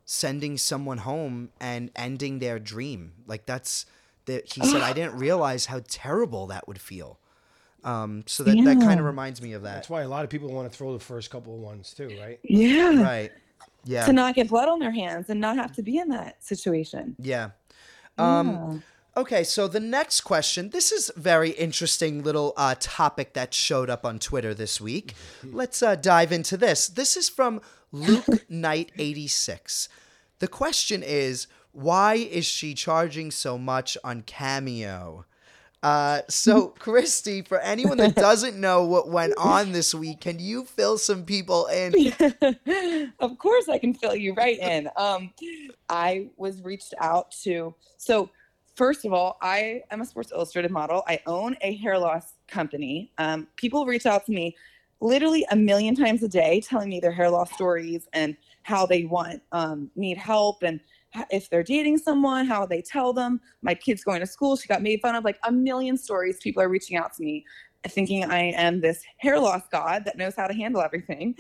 sending someone home and ending their dream. Like that's the." He said, "I didn't realize how terrible that would feel." Um, so that, that kind of reminds me of that. That's why a lot of people want to throw the first couple of ones too, right? Yeah. Right. Yeah. To not get blood on their hands and not have to be in that situation. Yeah. Um, Yeah. Okay, so the next question. This is very interesting little uh, topic that showed up on Twitter this week. Let's uh, dive into this. This is from Luke Knight eighty six. The question is, why is she charging so much on Cameo? Uh, so, Christie, for anyone that doesn't know what went on this week, can you fill some people in? of course I can fill you right in. Um, I was reached out to. So, first of all, I am a Sports Illustrated model. I own a hair loss company. Um, people reach out to me literally a million times a day telling me their hair loss stories and how they want, um, need help and if they're dating someone, how they tell them. My kid's going to school. She got made fun of. Like a million stories. People are reaching out to me thinking I am this hair loss god that knows how to handle everything.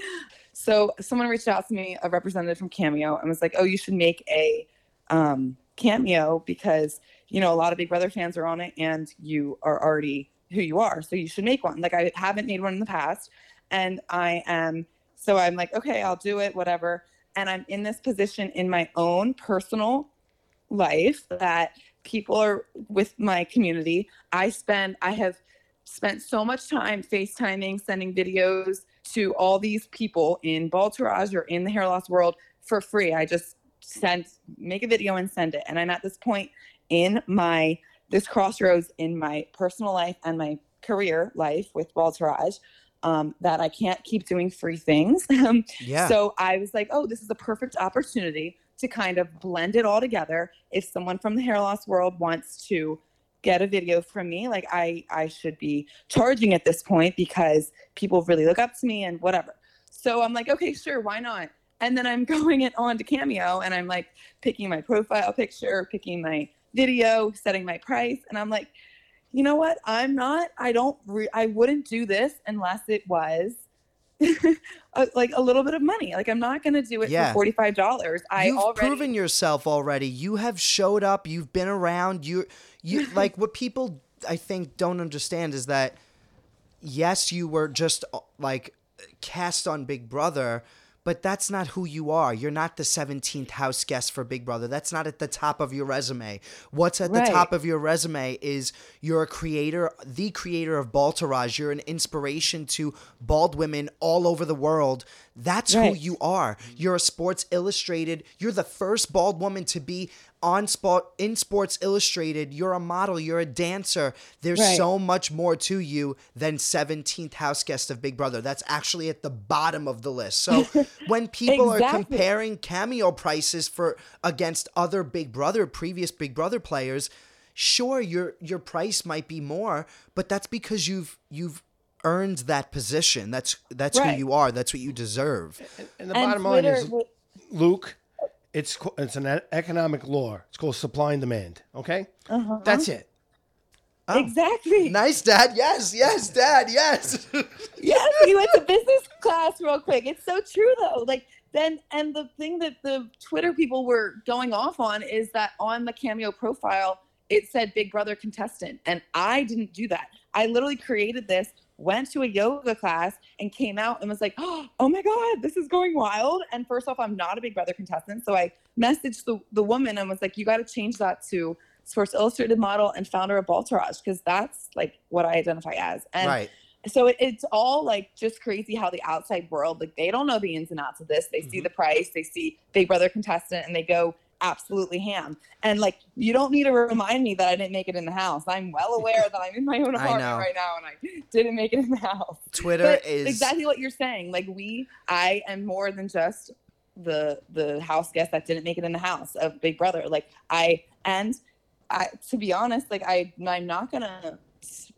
So someone reached out to me, a representative from Cameo, and was like, "Oh, you should make a um, Cameo because you know a lot of Big Brother fans are on it, and you are already who you are, so you should make one. Like I haven't made one in the past, and I am so I'm like, okay, I'll do it, whatever. And I'm in this position in my own personal life that people are with my community. I spend, I have spent so much time FaceTiming, sending videos to all these people in Baldtourage or in the hair loss world for free. I just send, make a video and send it. And I'm at this point in my, this crossroads in my personal life and my career life with Baldtourage um, that I can't keep doing free things. Um, Yeah. So I was like, oh, this is a perfect opportunity to kind of blend it all together. If someone from the hair loss world wants to get a video from me, like I, I should be charging at this point because people really look up to me and whatever. So I'm like, okay, sure, why not? And then I'm going it on to Cameo and I'm like picking my profile picture, picking my video, setting my price. And I'm like, you know what? I'm not, I don't, re- I wouldn't do this unless it was a, like a little bit of money. Like I'm not going to do it Yeah. for $45. I You've already, proven yourself already. You have showed up. You've been around. You, you like what people I think don't understand is that yes, you were just like cast on Big Brother, but that's not who you are. You're not the 17th house guest for Big Brother. That's not at the top of your resume. What's at the top of your resume is you're a creator, the creator of Baldtourage. You're an inspiration to bald women all over the world. That's who you are. You're a Sports Illustrated. You're the first bald woman to be on spot in Sports Illustrated. You're a model. You're a dancer. There's Right. so much more to you than 17th house guest of Big Brother. That's actually at the bottom of the list. So when people are comparing cameo prices for against other Big Brother previous Big Brother players, sure your your price might be more, but that's because you've you've earned that position. That's that's Right. who you are. That's what you deserve. And the and bottom line is, Luke, it's it's an economic law. It's called supply and demand. Okay, Uh-huh. that's it. exactly. Nice, Dad. Yes, yes, Dad. Yes. yes, you went to business class real quick. It's so true though. Like then and the thing that the Twitter people were going off on is that on the cameo profile it said Big Brother contestant and I didn't do that. I literally created this, went to a yoga class and came out and was like, "Oh my god, this is going wild." And first off, I'm not a Big Brother contestant, so I messaged the the woman and was like, "You got to change that to Sports Illustrated model and founder of Baldtourage because that's like what I identify as." And right. so it, it's all like just crazy how the outside world like they don't know the ins and outs of this they see Mm-hmm. the price they see big brother contestant and they go absolutely ham. And like you don't need to remind me that i didn't make it in the house. I'm well aware that i'm in my own apartment right now and i didn't make it in the house. Twitter but is exactly what you're saying. Like we i am more than just the the house guest that didn't make it in the house of big brother. Like i and i to be honest like i i'm not gonna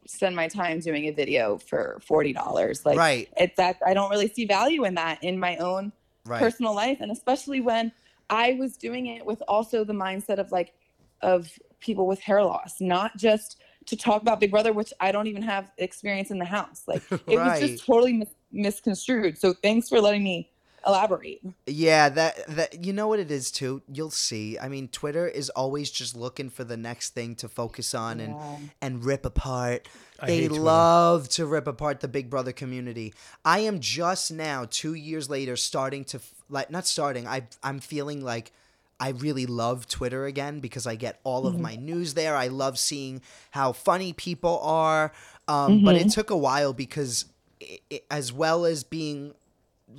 spend my time doing a video for $40 like right. it's that i don't really see value in that in my own Right. personal life. And especially when i was doing it with also the mindset of like of people with hair loss not just to talk about big brother which i don't even have experience in the house. Like it was just totally mis- misconstrued. So thanks for letting me elaborate Yeah, that that you know what it is too. You'll see. I mean, Twitter is always just looking for the next thing to focus on and Yeah. and rip apart. I they love to rip apart the Big Brother community. I am just now 2 years later starting to f- like not starting. I I'm feeling like I really love Twitter again because I get all of my news there. I love seeing how funny people are. Um, But it took a while because, i i as well as being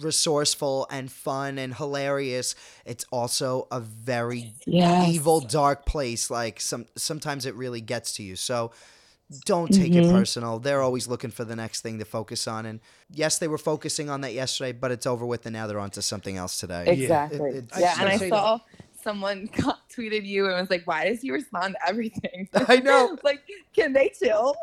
resourceful and fun and hilarious, it's also a very Yes. evil, dark place. Like some sometimes it really gets to you. So don't take Mm-hmm. it personal. They're always looking for the next thing to focus on. And yes, they were focusing on that yesterday, but it's over with, and now they're on to something else today. exactly It- it's- yeah I and i say saw someone got, tweeted you and was like why does he respond to everything I know. like can they chill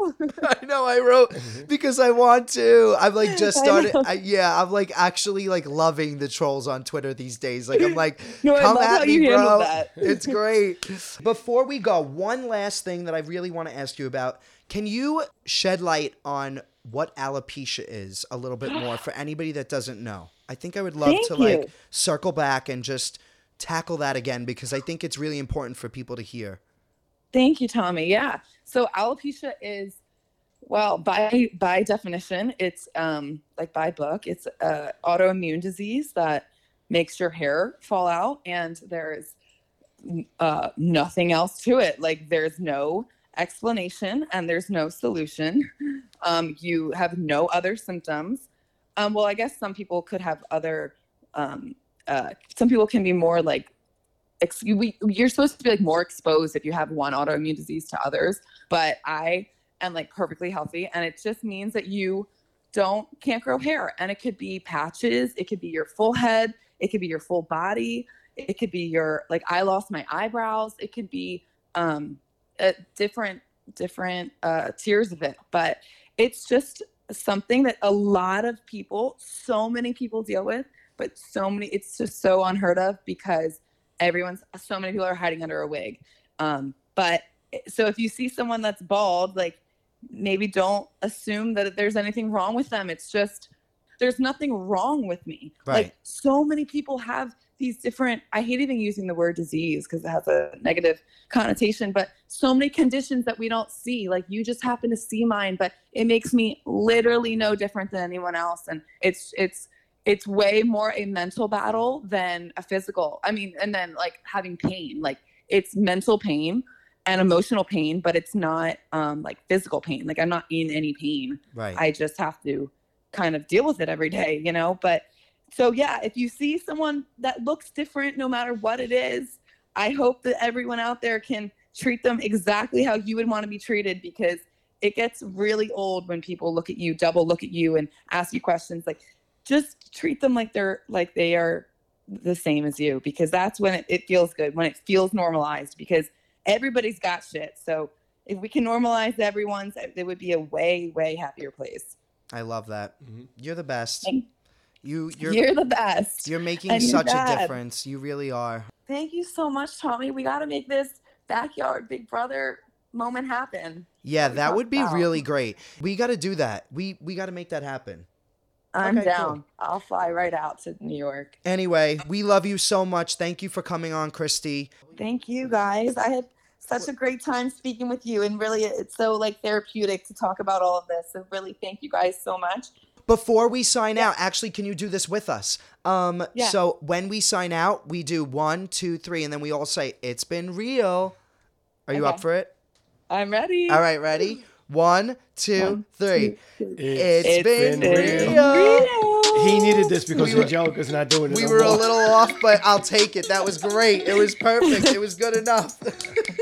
I know I wrote mm-hmm. because I want to. I've like just started. know. I, yeah, I'm like actually like loving the trolls on Twitter these days. Like I'm like, No, come at me, bro. that. It's great. Before we go, one last thing that I really want to ask you about. Can you shed light on what alopecia is a little bit more for anybody that doesn't know? I think I would love Thank to like circle back and just tackle that again because I think it's really important for people to hear. Thank you, Tommy. Yeah. So alopecia is, well, by by definition, it's um like by book, it's a autoimmune disease that makes your hair fall out, and there's uh, nothing else to it. Like there's no explanation and there's no solution. Um, you have no other symptoms. Um, well, I guess some people could have other. Um, uh, some people can be more like ex- we, you're supposed to be like more exposed if you have one autoimmune disease to others but i am like perfectly healthy and it just means that you don't can't grow hair and it could be patches it could be your full head it could be your full body it could be your like i lost my eyebrows it could be um different different uh tiers of it but it's just something that a lot of people so many people deal with but so many it's just so unheard of because everyone's so many people are hiding under a wig. Um, but so if you see someone that's bald like maybe don't assume that there's anything wrong with them. It's just there's nothing wrong with me. Right. like so many people have these different i hate even using the word disease because it has a negative connotation but so many conditions that we don't see. Like you just happen to see mine but it makes me literally no different than anyone else. And it's it's it's way more a mental battle than a physical i mean and then like having pain like it's mental pain and emotional pain but it's not um like physical pain like i'm not in any pain Right. i just have to kind of deal with it every day you know but so yeah if you see someone that looks different no matter what it is i hope that everyone out there can treat them exactly how you would want to be treated because it gets really old when people look at you double look at you and ask you questions like just treat them like they're like they are the same as you because that's when it, it feels good when it feels normalized because everybody's got shit so if we can normalize everyone's it would be a way way happier place I love that. Mhm. You're the best. Thank- You you're, you're the best you're making and you're such a difference. You really are. thank you so much tommy we got to make this backyard big brother moment happen Yeah, that would be about. really great. We got to do that. We we got to make that happen. I'm Okay, cool. down i'll fly right out to new york Anyway, we love you so much. Thank you for coming on, Christie. Thank you guys. I had such a great time speaking with you and really it's so like therapeutic to talk about all of this. So really thank you guys so much. Before we sign out, actually, can you do this with us? Um, Yeah. so when we sign out, we do one, two, three, and then we all say, "It's been real." Are you up for it? I'm ready. All right, ready? One, two, One, three. two, It's It's been been real. real. He needed this because We were- Angelica's not doing it. We no were a little off, but I'll take it. That was great. It was perfect. It was good enough.